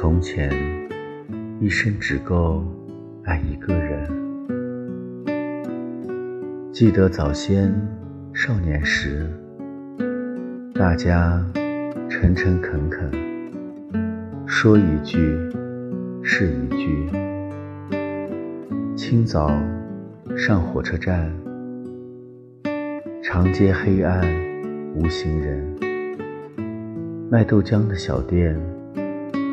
从前，一生只够爱一个人。记得早先少年时，大家诚诚恳恳，说一句是一句。清早上火车站，长街黑暗无行人，卖豆浆的小店。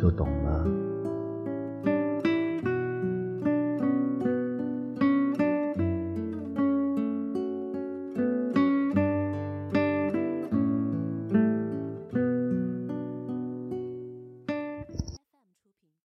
就懂了。